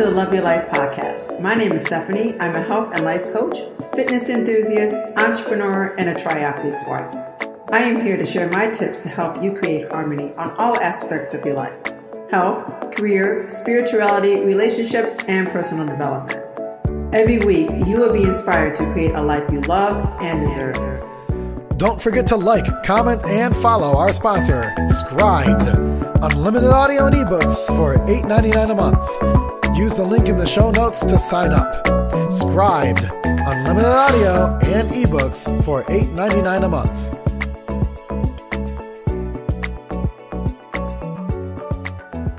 To the Love Your Life podcast. My name is Stephanie. I'm a health and life coach, fitness enthusiast, entrepreneur, and a triathlete's wife. I am here to share my tips to help you create harmony on all aspects of your life health, career, spirituality, relationships, and personal development. Every week, you will be inspired to create a life you love and deserve. Don't forget to like, comment, and follow our sponsor, Scribd. Unlimited audio and ebooks for $8.99 a month. Use the link in the show notes to sign up. Scribd. Unlimited audio and ebooks for $8.99 a month.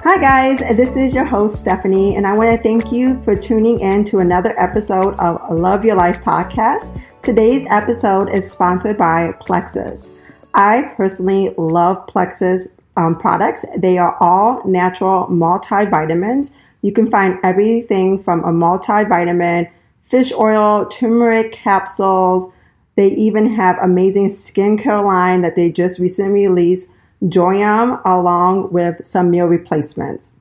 Hi, guys. This is your host, Stephanie, and I want to thank you for tuning in to another episode of Love Your Life podcast. Today's episode is sponsored by Plexus. I personally love Plexus um, products. They are all natural multivitamins. You can find everything from a multivitamin, fish oil, turmeric capsules. They even have amazing skincare line that they just recently released, Joyum, along with some meal replacements.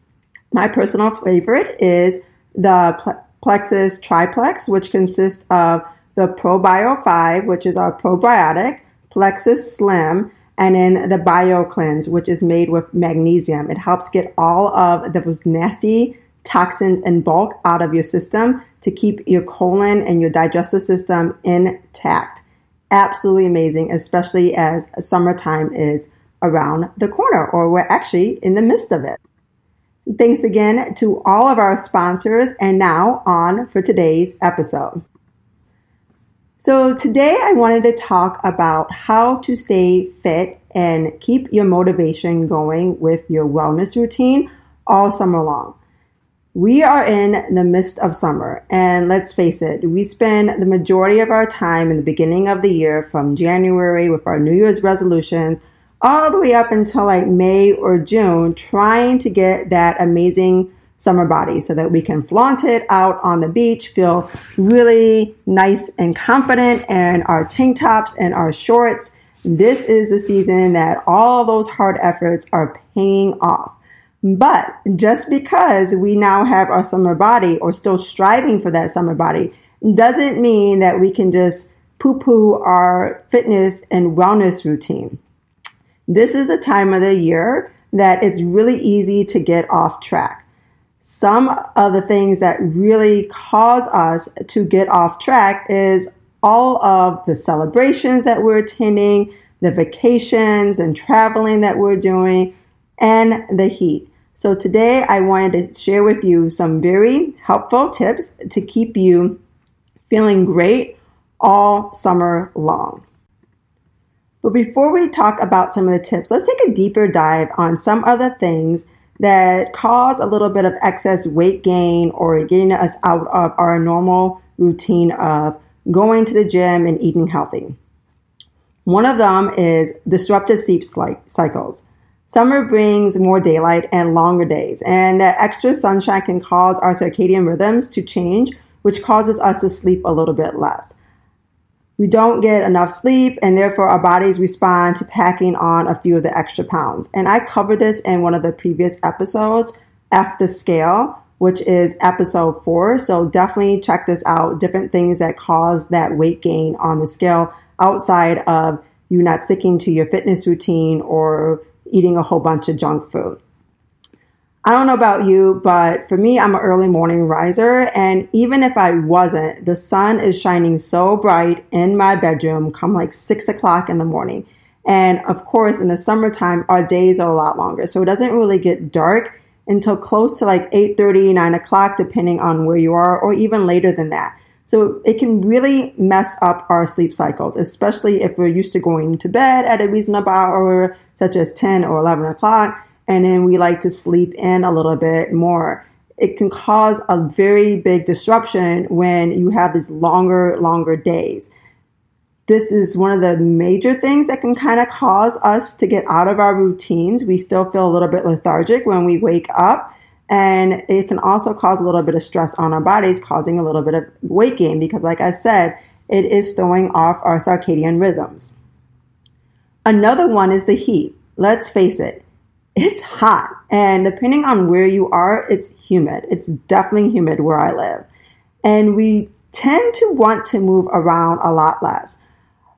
My personal favorite is the Plexus Triplex, which consists of the ProBio 5, which is our probiotic, Plexus Slim, and then the Bio Cleanse, which is made with magnesium. It helps get all of those nasty toxins and bulk out of your system to keep your colon and your digestive system intact. Absolutely amazing, especially as summertime is around the corner, or we're actually in the midst of it. Thanks again to all of our sponsors, and now on for today's episode. So, today I wanted to talk about how to stay fit and keep your motivation going with your wellness routine all summer long. We are in the midst of summer, and let's face it, we spend the majority of our time in the beginning of the year from January with our New Year's resolutions all the way up until like May or June trying to get that amazing summer body so that we can flaunt it out on the beach, feel really nice and confident in our tank tops and our shorts. This is the season that all those hard efforts are paying off. But just because we now have our summer body or still striving for that summer body doesn't mean that we can just poo poo our fitness and wellness routine. This is the time of the year that it's really easy to get off track some of the things that really cause us to get off track is all of the celebrations that we're attending, the vacations and traveling that we're doing, and the heat. So, today I wanted to share with you some very helpful tips to keep you feeling great all summer long. But before we talk about some of the tips, let's take a deeper dive on some of the things that cause a little bit of excess weight gain or getting us out of our normal routine of going to the gym and eating healthy. One of them is disrupted sleep cycles. Summer brings more daylight and longer days, and that extra sunshine can cause our circadian rhythms to change, which causes us to sleep a little bit less we don't get enough sleep and therefore our bodies respond to packing on a few of the extra pounds. And I covered this in one of the previous episodes, F the Scale, which is episode four. So definitely check this out. Different things that cause that weight gain on the scale outside of you not sticking to your fitness routine or eating a whole bunch of junk food. I don't know about you, but for me, I'm an early morning riser. And even if I wasn't, the sun is shining so bright in my bedroom come like six o'clock in the morning. And of course, in the summertime, our days are a lot longer. So it doesn't really get dark until close to like 8.30, 9 o'clock, depending on where you are, or even later than that. So it can really mess up our sleep cycles, especially if we're used to going to bed at a reasonable hour, such as 10 or 11 o'clock, and then we like to sleep in a little bit more. It can cause a very big disruption when you have these longer, longer days. This is one of the major things that can kind of cause us to get out of our routines. We still feel a little bit lethargic when we wake up. And it can also cause a little bit of stress on our bodies, causing a little bit of weight gain because, like I said, it is throwing off our circadian rhythms. Another one is the heat. Let's face it, it's hot. And depending on where you are, it's humid. It's definitely humid where I live. And we tend to want to move around a lot less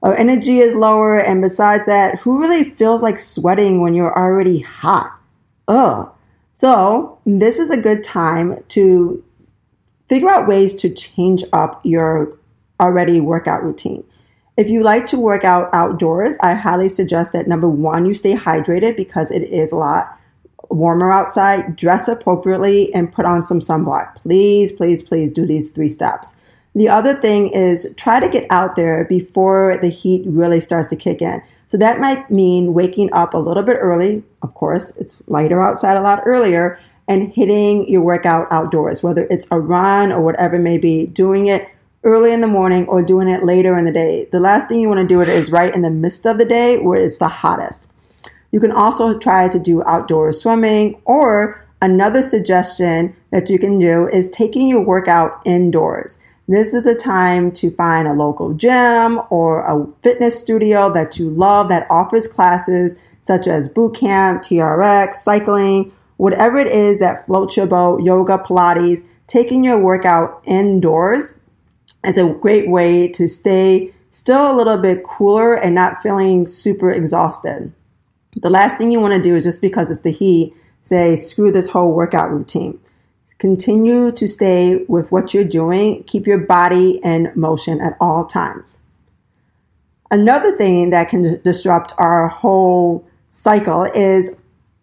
our energy is lower. And besides that, who really feels like sweating when you're already hot? Ugh. So, this is a good time to figure out ways to change up your already workout routine. If you like to work out outdoors, I highly suggest that number one, you stay hydrated because it is a lot warmer outside. Dress appropriately and put on some sunblock. Please, please, please do these three steps. The other thing is try to get out there before the heat really starts to kick in. So that might mean waking up a little bit early. Of course, it's lighter outside a lot earlier and hitting your workout outdoors, whether it's a run or whatever may be, doing it early in the morning or doing it later in the day. The last thing you want to do it is right in the midst of the day where it's the hottest. You can also try to do outdoor swimming or another suggestion that you can do is taking your workout indoors. This is the time to find a local gym or a fitness studio that you love that offers classes such as boot camp, TRX, cycling, whatever it is that floats your boat, yoga, Pilates, taking your workout indoors is a great way to stay still a little bit cooler and not feeling super exhausted. The last thing you want to do is just because it's the heat, say, screw this whole workout routine. Continue to stay with what you're doing. Keep your body in motion at all times. Another thing that can disrupt our whole cycle is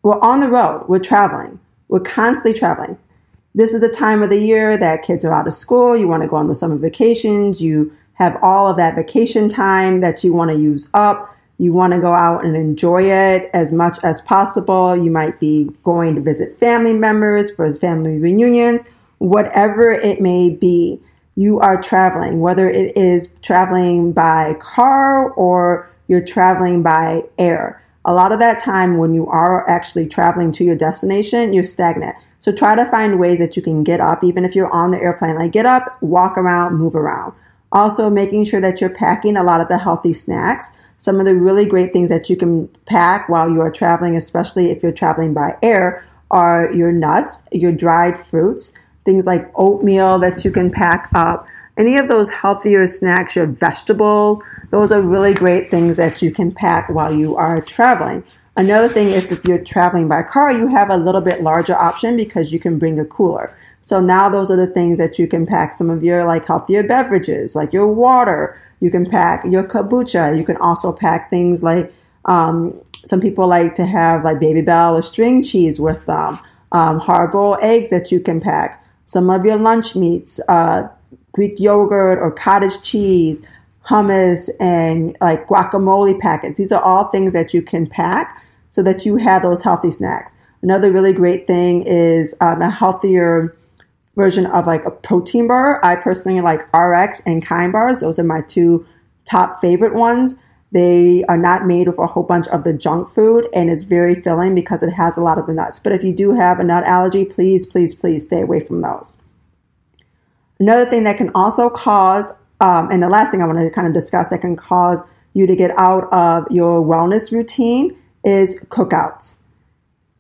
we're on the road, we're traveling, we're constantly traveling. This is the time of the year that kids are out of school, you want to go on the summer vacations, you have all of that vacation time that you want to use up. You want to go out and enjoy it as much as possible. You might be going to visit family members for family reunions, whatever it may be. You are traveling, whether it is traveling by car or you're traveling by air. A lot of that time when you are actually traveling to your destination, you're stagnant. So try to find ways that you can get up, even if you're on the airplane. Like get up, walk around, move around. Also, making sure that you're packing a lot of the healthy snacks. Some of the really great things that you can pack while you are traveling, especially if you're traveling by air, are your nuts, your dried fruits, things like oatmeal that you can pack up. Any of those healthier snacks, your vegetables, those are really great things that you can pack while you are traveling. Another thing is if you're traveling by car, you have a little bit larger option because you can bring a cooler. So now those are the things that you can pack. Some of your like healthier beverages, like your water, you can pack your kombucha. You can also pack things like um, some people like to have like Babybel or string cheese with them. Um, hard boiled eggs that you can pack. Some of your lunch meats, uh, Greek yogurt or cottage cheese, hummus, and like guacamole packets. These are all things that you can pack so that you have those healthy snacks. Another really great thing is um, a healthier version of like a protein bar. I personally like RX and Kind bars. Those are my two top favorite ones. They are not made with a whole bunch of the junk food and it's very filling because it has a lot of the nuts. But if you do have a nut allergy, please, please, please stay away from those. Another thing that can also cause, um, and the last thing I want to kind of discuss that can cause you to get out of your wellness routine is cookouts.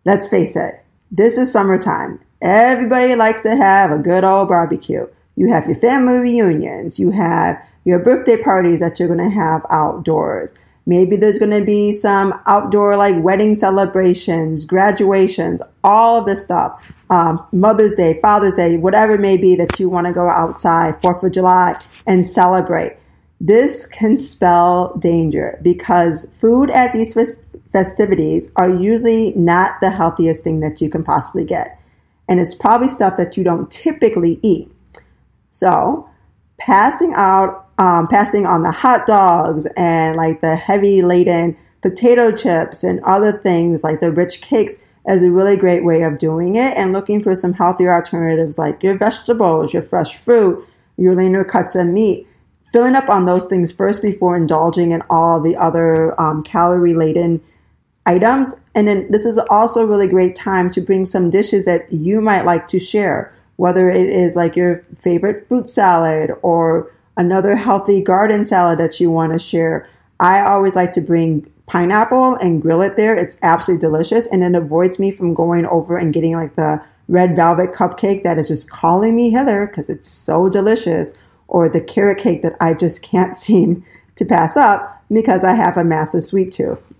Let's face it, this is summertime. Everybody likes to have a good old barbecue. You have your family reunions, you have your birthday parties that you're going to have outdoors. Maybe there's going to be some outdoor like wedding celebrations, graduations, all of this stuff. Um, Mother's Day, Father's Day, whatever it may be that you want to go outside, 4th of July, and celebrate. This can spell danger because food at these festivities are usually not the healthiest thing that you can possibly get. And it's probably stuff that you don't typically eat. So, passing out, um, passing on the hot dogs and like the heavy laden potato chips and other things like the rich cakes is a really great way of doing it and looking for some healthier alternatives like your vegetables, your fresh fruit, your leaner cuts of meat. Filling up on those things first before indulging in all the other um, calorie laden items. And then this is also a really great time to bring some dishes that you might like to share, whether it is like your favorite fruit salad or another healthy garden salad that you want to share. I always like to bring pineapple and grill it there. It's absolutely delicious. And it avoids me from going over and getting like the red velvet cupcake that is just calling me hither because it's so delicious, or the carrot cake that I just can't seem to pass up because I have a massive sweet tooth.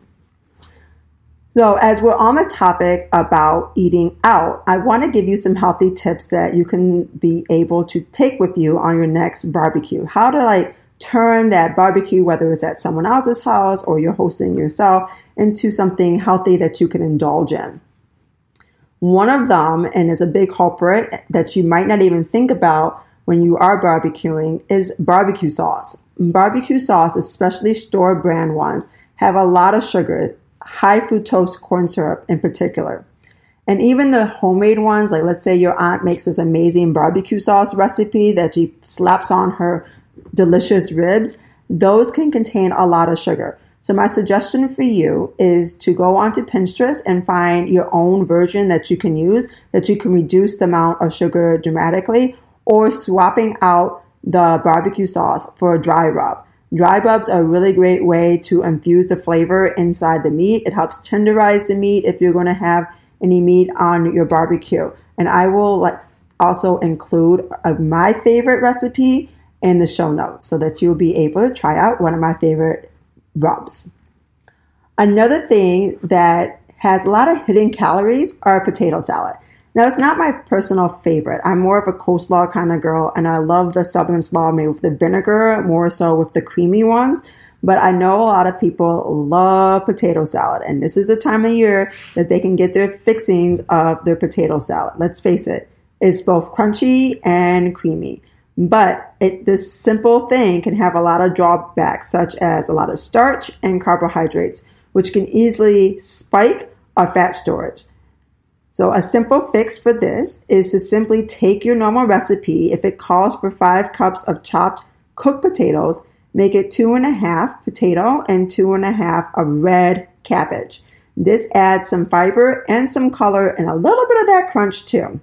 So, as we're on the topic about eating out, I want to give you some healthy tips that you can be able to take with you on your next barbecue. How to like turn that barbecue, whether it's at someone else's house or you're hosting yourself, into something healthy that you can indulge in. One of them, and is a big culprit that you might not even think about when you are barbecuing, is barbecue sauce. Barbecue sauce, especially store brand ones, have a lot of sugar, high fructose corn syrup in particular. And even the homemade ones, like let's say your aunt makes this amazing barbecue sauce recipe that she slaps on her delicious ribs, those can contain a lot of sugar. So my suggestion for you is to go onto Pinterest and find your own version that you can use that you can reduce the amount of sugar dramatically or swapping out the barbecue sauce for a dry rub. Dry rubs are a really great way to infuse the flavor inside the meat. It helps tenderize the meat if you're going to have any meat on your barbecue. And I will also include a, my favorite recipe in the show notes so that you'll be able to try out one of my favorite rubs. Another thing that has a lot of hidden calories are potato salad. Now, it's not my personal favorite. I'm more of a coleslaw kind of girl, and I love the southern slaw made with the vinegar, more so with the creamy ones. But I know a lot of people love potato salad, and this is the time of year that they can get their fixings of their potato salad. Let's face it, it's both crunchy and creamy. But it, this simple thing can have a lot of drawbacks, such as a lot of starch and carbohydrates, which can easily spike our fat storage. So, a simple fix for this is to simply take your normal recipe. If it calls for five cups of chopped cooked potatoes, make it two and a half potato and two and a half of red cabbage. This adds some fiber and some color and a little bit of that crunch too.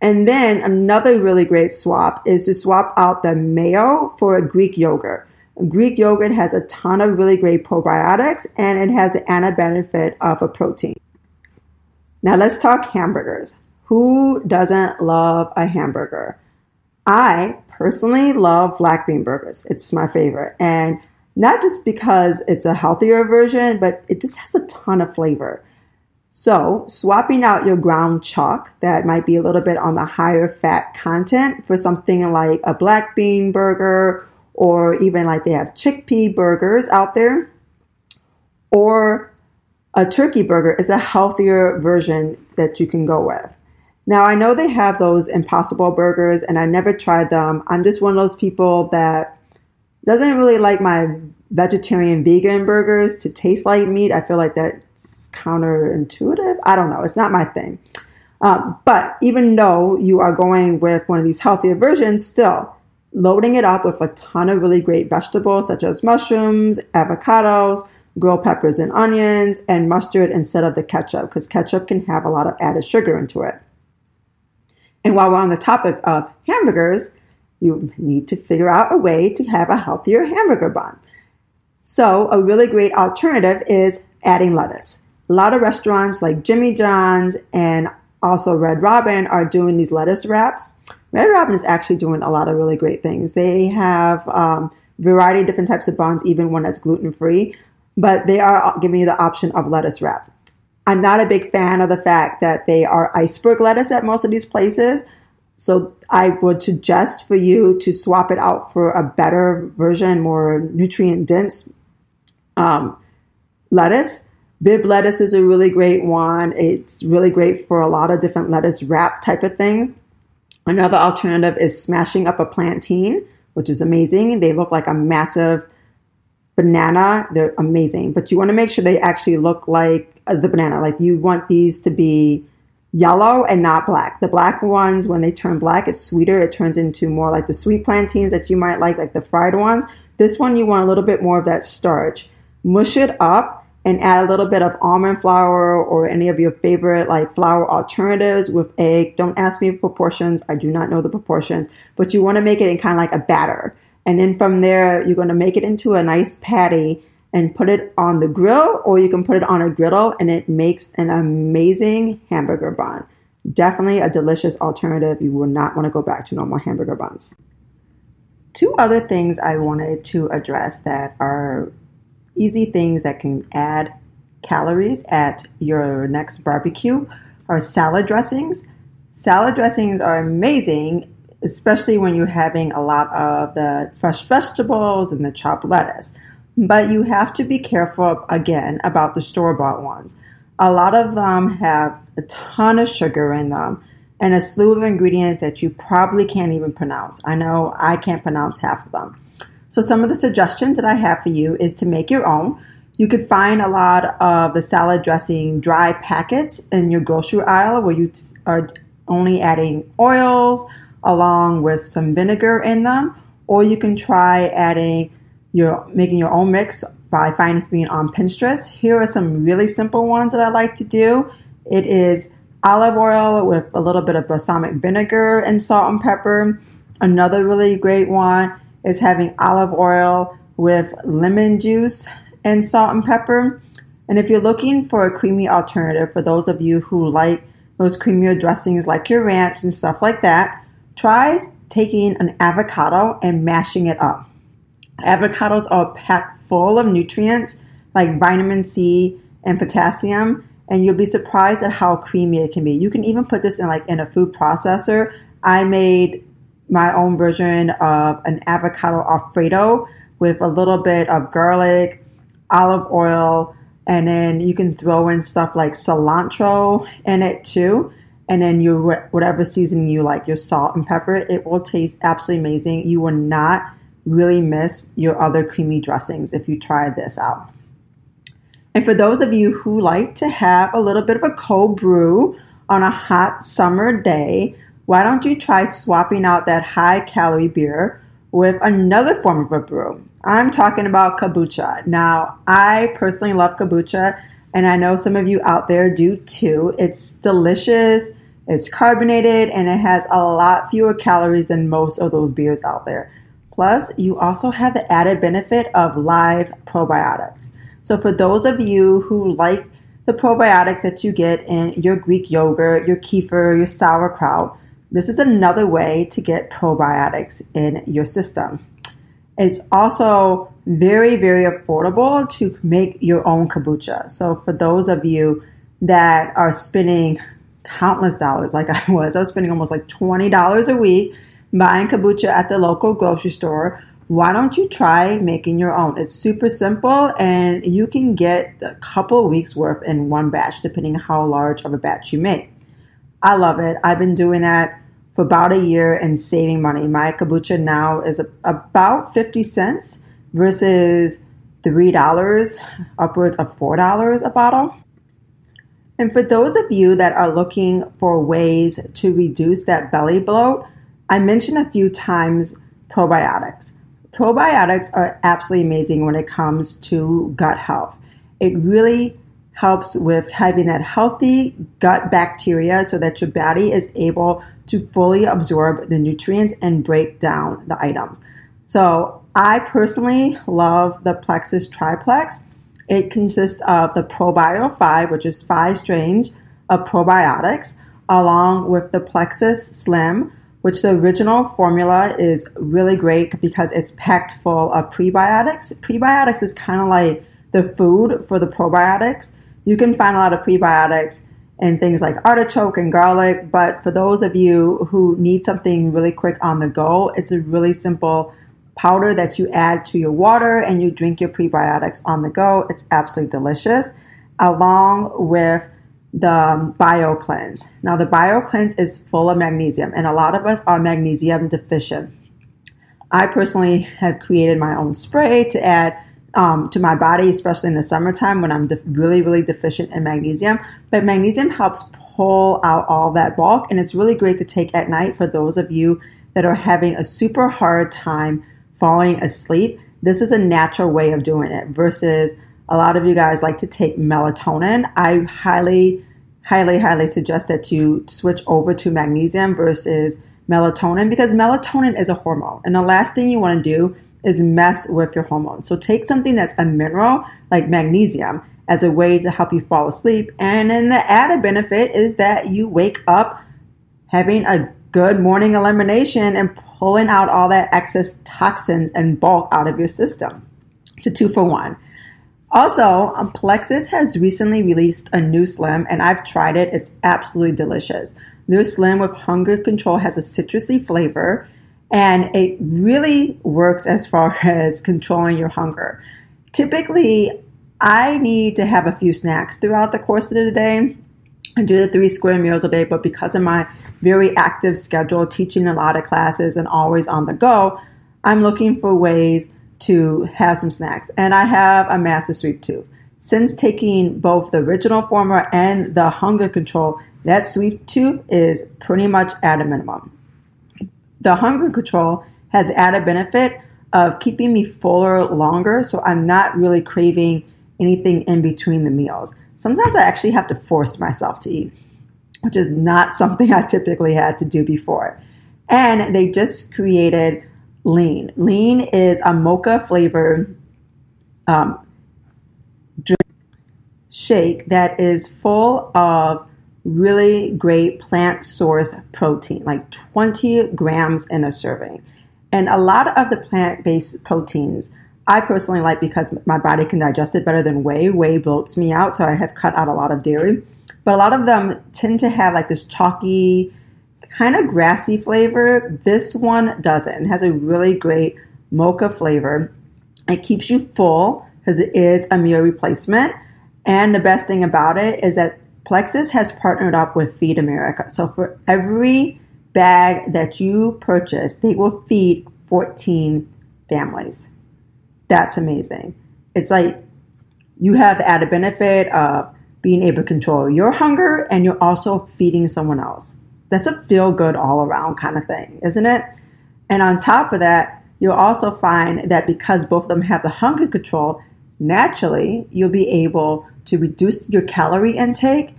And then another really great swap is to swap out the mayo for a Greek yogurt. Greek yogurt has a ton of really great probiotics and it has the added benefit of a protein. Now let's talk hamburgers. Who doesn't love a hamburger? I personally love black bean burgers. It's my favorite. And not just because it's a healthier version, but it just has a ton of flavor. So, swapping out your ground chuck that might be a little bit on the higher fat content for something like a black bean burger, or even like they have chickpea burgers out there, or a turkey burger is a healthier version that you can go with. Now, I know they have those impossible burgers and I never tried them. I'm just one of those people that doesn't really like my vegetarian vegan burgers to taste like meat. I feel like that counterintuitive. I don't know. It's not my thing. Um, but even though you are going with one of these healthier versions, still loading it up with a ton of really great vegetables such as mushrooms, avocados, grilled peppers and onions, and mustard instead of the ketchup because ketchup can have a lot of added sugar into it. And while we're on the topic of hamburgers, you need to figure out a way to have a healthier hamburger bun. So, a really great alternative is adding lettuce a lot of restaurants like Jimmy John's and also Red Robin are doing these lettuce wraps. Red Robin is actually doing a lot of really great things. They have um, variety of different types of buns, even one that's gluten free, but they are giving you the option of lettuce wrap. I'm not a big fan of the fact that they are iceberg lettuce at most of these places. So I would suggest for you to swap it out for a better version, more nutrient dense um, lettuce Bibb lettuce is a really great one. It's really great for a lot of different lettuce wrap type of things. Another alternative is smashing up a plantain, which is amazing. They look like a massive banana. They're amazing, but you want to make sure they actually look like uh, the banana. Like you want these to be yellow and not black. The black ones, when they turn black, it's sweeter. It turns into more like the sweet plantains that you might like, like the fried ones. This one, you want a little bit more of that starch. Mush it up and add a little bit of almond flour or any of your favorite like flour alternatives with egg. Don't ask me proportions. I do not know the proportions, but you want to make it in kind of like a batter. And then from there, you're going to make it into a nice patty and put it on the grill, or you can put it on a griddle and it makes an amazing hamburger bun. Definitely a delicious alternative. You will not want to go back to normal hamburger buns. Two other things I wanted to address that are easy things that can add calories at your next barbecue are salad dressings. Salad dressings are amazing, especially when you're having a lot of the fresh vegetables and the chopped lettuce. But you have to be careful again about the store bought ones. A lot of them have a ton of sugar in them and a slew of ingredients that you probably can't even pronounce. I know I can't pronounce half of them. So, some of the suggestions that I have for you is to make your own. You could find a lot of the salad dressing dry packets in your grocery aisle where you are only adding oils along with some vinegar in them, or you can try adding your making your own mix by finding something on Pinterest. Here are some really simple ones that I like to do. It is olive oil with a little bit of balsamic vinegar and salt and pepper. Another really great one is having olive oil with lemon juice and salt and pepper. And if you're looking for a creamy alternative for those of you who like those creamier dressings like your ranch and stuff like that, try taking an avocado and mashing it up. Avocados are packed full of nutrients like vitamin C and potassium, and you'll be surprised at how creamy it can be. You can even put this in like in a food processor. I made my own version of an avocado alfredo with a little bit of garlic, olive oil, and then you can throw in stuff like cilantro in it too. And then your whatever seasoning you like, your salt and pepper, it will taste absolutely amazing. You will not really miss your other creamy dressings if you try this out. And for those of you who like to have a little bit of a cold brew on a hot summer day, why don't you try swapping out that high calorie beer with another form of a brew? I'm talking about kombucha. Now, I personally love kombucha, and I know some of you out there do too. It's delicious, it's carbonated, and it has a lot fewer calories than most of those beers out there. Plus, you also have the added benefit of live probiotics. So, for those of you who like the probiotics that you get in your Greek yogurt, your kefir, your sauerkraut, this is another way to get probiotics in your system. It's also very, very affordable to make your own kombucha. So, for those of you that are spending countless dollars, like I was, I was spending almost like $20 a week buying kombucha at the local grocery store. Why don't you try making your own? It's super simple and you can get a couple weeks worth in one batch, depending on how large of a batch you make. I love it. I've been doing that for about a year and saving money. My kombucha now is about 50 cents versus $3, upwards of $4 a bottle. And for those of you that are looking for ways to reduce that belly bloat, I mentioned a few times probiotics. Probiotics are absolutely amazing when it comes to gut health. It really helps with having that healthy gut bacteria so that your body is able to fully absorb the nutrients and break down the items. So, I personally love the Plexus Triplex. It consists of the ProBio 5, which is five strains of probiotics, along with the Plexus Slim, which the original formula is really great because it's packed full of prebiotics. Prebiotics is kind of like the food for the probiotics. You can find a lot of prebiotics in things like artichoke and garlic, but for those of you who need something really quick on the go, it's a really simple powder that you add to your water and you drink your prebiotics on the go. It's absolutely delicious. along with the bio cleanse. Now, the bio cleanse is full of magnesium, and a lot of us are magnesium deficient. I personally have created my own spray to add um, to my body, especially in the summertime when I'm de- really, really deficient in magnesium. But magnesium helps pull out all that bulk, and it's really great to take at night for those of you that are having a super hard time falling asleep. This is a natural way of doing it versus a lot of you guys like to take melatonin. I highly, highly, highly suggest that you switch over to magnesium versus melatonin because melatonin is a hormone. And the last thing you want to do is mess with your hormones. So take something that's a mineral like magnesium as a way to help you fall asleep. And then the added benefit is that you wake up having a good morning elimination and pulling out all that excess toxins and bulk out of your system. It's a two for one. Also, um, Plexus has recently released a new slim, and I've tried it. It's absolutely delicious. Their slim with hunger control has a citrusy flavor, and it really works as far as controlling your hunger. Typically, I need to have a few snacks throughout the course of the day and do the three square meals a day, but because of my very active schedule, teaching a lot of classes and always on the go, I'm looking for ways to have some snacks. And I have a master sweet tooth. Since taking both the original formula and the hunger control, that sweet tooth is pretty much at a minimum. The hunger control has added benefit of keeping me fuller longer, so I'm not really craving anything in between the meals. Sometimes I actually have to force myself to eat, which is not something I typically had to do before. And they just created Lean. Lean is a mocha flavored um, drink shake that is full of really great plant source protein, like 20 grams in a serving. And a lot of the plant based proteins I personally like because my body can digest it better than whey. Whey bloats me out, so I have cut out a lot of dairy. But a lot of them tend to have like this chalky, kind of grassy flavor. This one doesn't. It has a really great mocha flavor. It keeps you full because it is a meal replacement. And the best thing about it is that Plexus has partnered up with Feed America. So for every bag that you purchase, they will feed 14 families. That's amazing. It's like you have the added benefit of being able to control your hunger and you're also feeding someone else. That's a feel good all around kind of thing, isn't it? And on top of that, you'll also find that because both of them have the hunger control, naturally you'll be able to reduce your calorie intake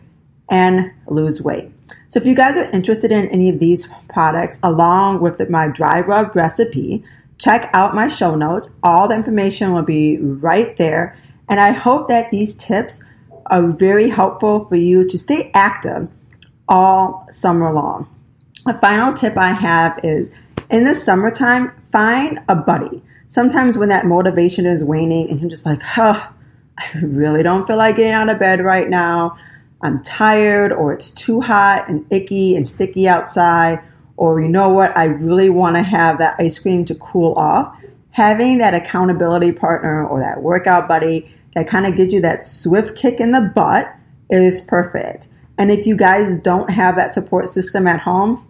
and lose weight. So if you guys are interested in any of these products along with my dry rub recipe, check out my show notes. All the information will be right there. And I hope that these tips are very helpful for you to stay active all summer long. A final tip I have is in the summertime, find a buddy. Sometimes when that motivation is waning and you're just like, huh, I really don't feel like getting out of bed right now. I'm tired, or it's too hot and icky and sticky outside, or you know what, I really want to have that ice cream to cool off. Having that accountability partner or that workout buddy that kind of gives you that swift kick in the butt is perfect. And if you guys don't have that support system at home,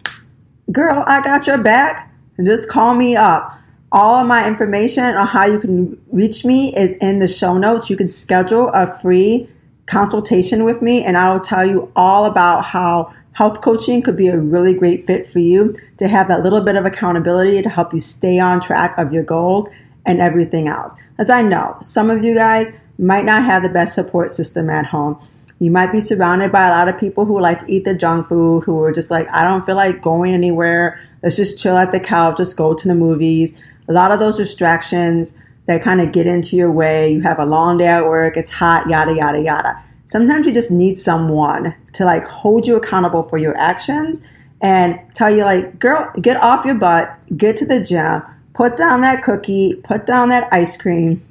girl, I got your back. Just call me up. All of my information on how you can reach me is in the show notes. You can schedule a free consultation with me, and I will tell you all about how health coaching could be a really great fit for you to have that little bit of accountability to help you stay on track of your goals and everything else. As I know, some of you guys might not have the best support system at home. You might be surrounded by a lot of people who like to eat the junk food, who are just like, I don't feel like going anywhere. Let's just chill at the couch, just go to the movies. A lot of those distractions that kind of get into your way. You have a long day at work, it's hot, yada, yada, yada. Sometimes you just need someone to like hold you accountable for your actions and tell you, like, girl, get off your butt, get to the gym, put down that cookie, put down that ice cream.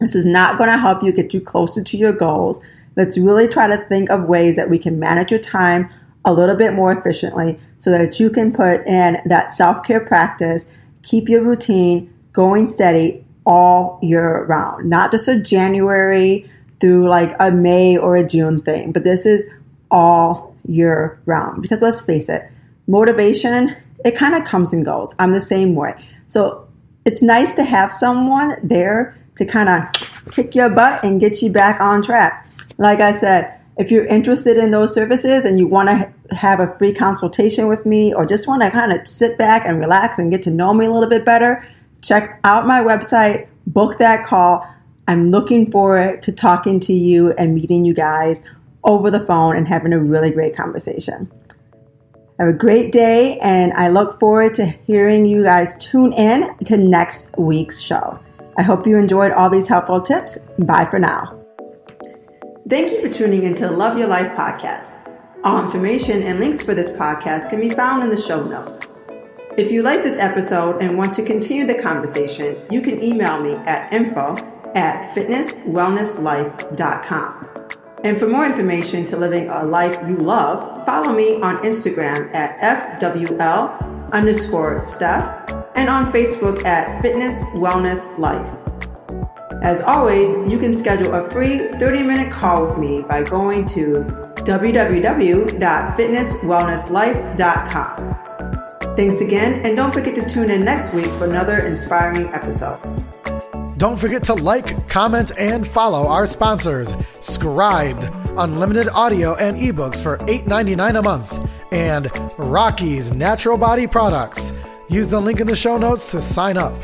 This is not going to help you get you closer to your goals. Let's really try to think of ways that we can manage your time a little bit more efficiently so that you can put in that self care practice, keep your routine going steady all year round, not just a January, through like a May or a June thing, but this is all year round. Because let's face it, motivation, it kind of comes and goes. I'm the same way. So it's nice to have someone there to kind of kick your butt and get you back on track. Like I said, if you're interested in those services and you want to have a free consultation with me or just want to kind of sit back and relax and get to know me a little bit better, check out my website, book that call. I'm looking forward to talking to you and meeting you guys over the phone and having a really great conversation. Have a great day, and I look forward to hearing you guys tune in to next week's show. I hope you enjoyed all these helpful tips. Bye for now. Thank you for tuning into Love Your Life podcast. All information and links for this podcast can be found in the show notes. If you like this episode and want to continue the conversation, you can email me at info at fitnesswellnesslife.com. And for more information to living a life you love, follow me on Instagram at FWL underscore Steph and on Facebook at Fitness Wellness Life. As always, you can schedule a free 30 minute call with me by going to www.fitnesswellnesslife.com. Thanks again, and don't forget to tune in next week for another inspiring episode. Don't forget to like, comment, and follow our sponsors Scribd, unlimited audio and ebooks for $8.99 a month, and Rocky's Natural Body Products. Use the link in the show notes to sign up.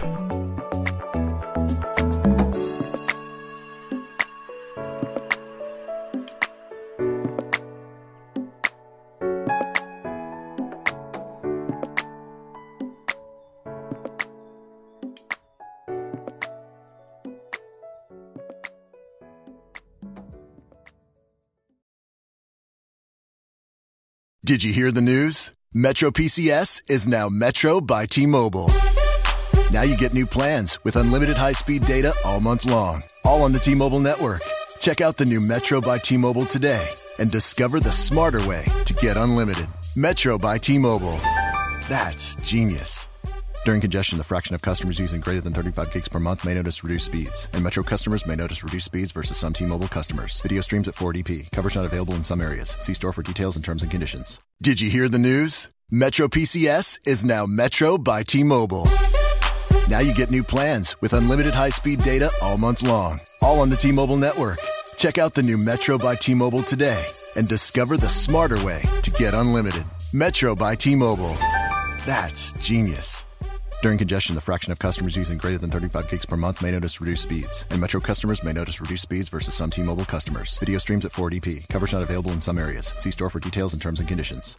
Did you hear the news? Metro PCS is now Metro by T Mobile. Now you get new plans with unlimited high speed data all month long, all on the T Mobile network. Check out the new Metro by T Mobile today and discover the smarter way to get unlimited. Metro by T Mobile. That's genius. During congestion, the fraction of customers using greater than 35 gigs per month may notice reduced speeds, and Metro customers may notice reduced speeds versus some T-Mobile customers. Video streams at 480p. Coverage not available in some areas. See store for details and terms and conditions. Did you hear the news? Metro PCS is now Metro by T-Mobile. Now you get new plans with unlimited high-speed data all month long, all on the T-Mobile network. Check out the new Metro by T-Mobile today and discover the smarter way to get unlimited. Metro by T-Mobile. That's genius. During congestion, the fraction of customers using greater than 35 gigs per month may notice reduced speeds, and Metro customers may notice reduced speeds versus some T-Mobile customers. Video streams at 480p. Coverage not available in some areas. See store for details and terms and conditions.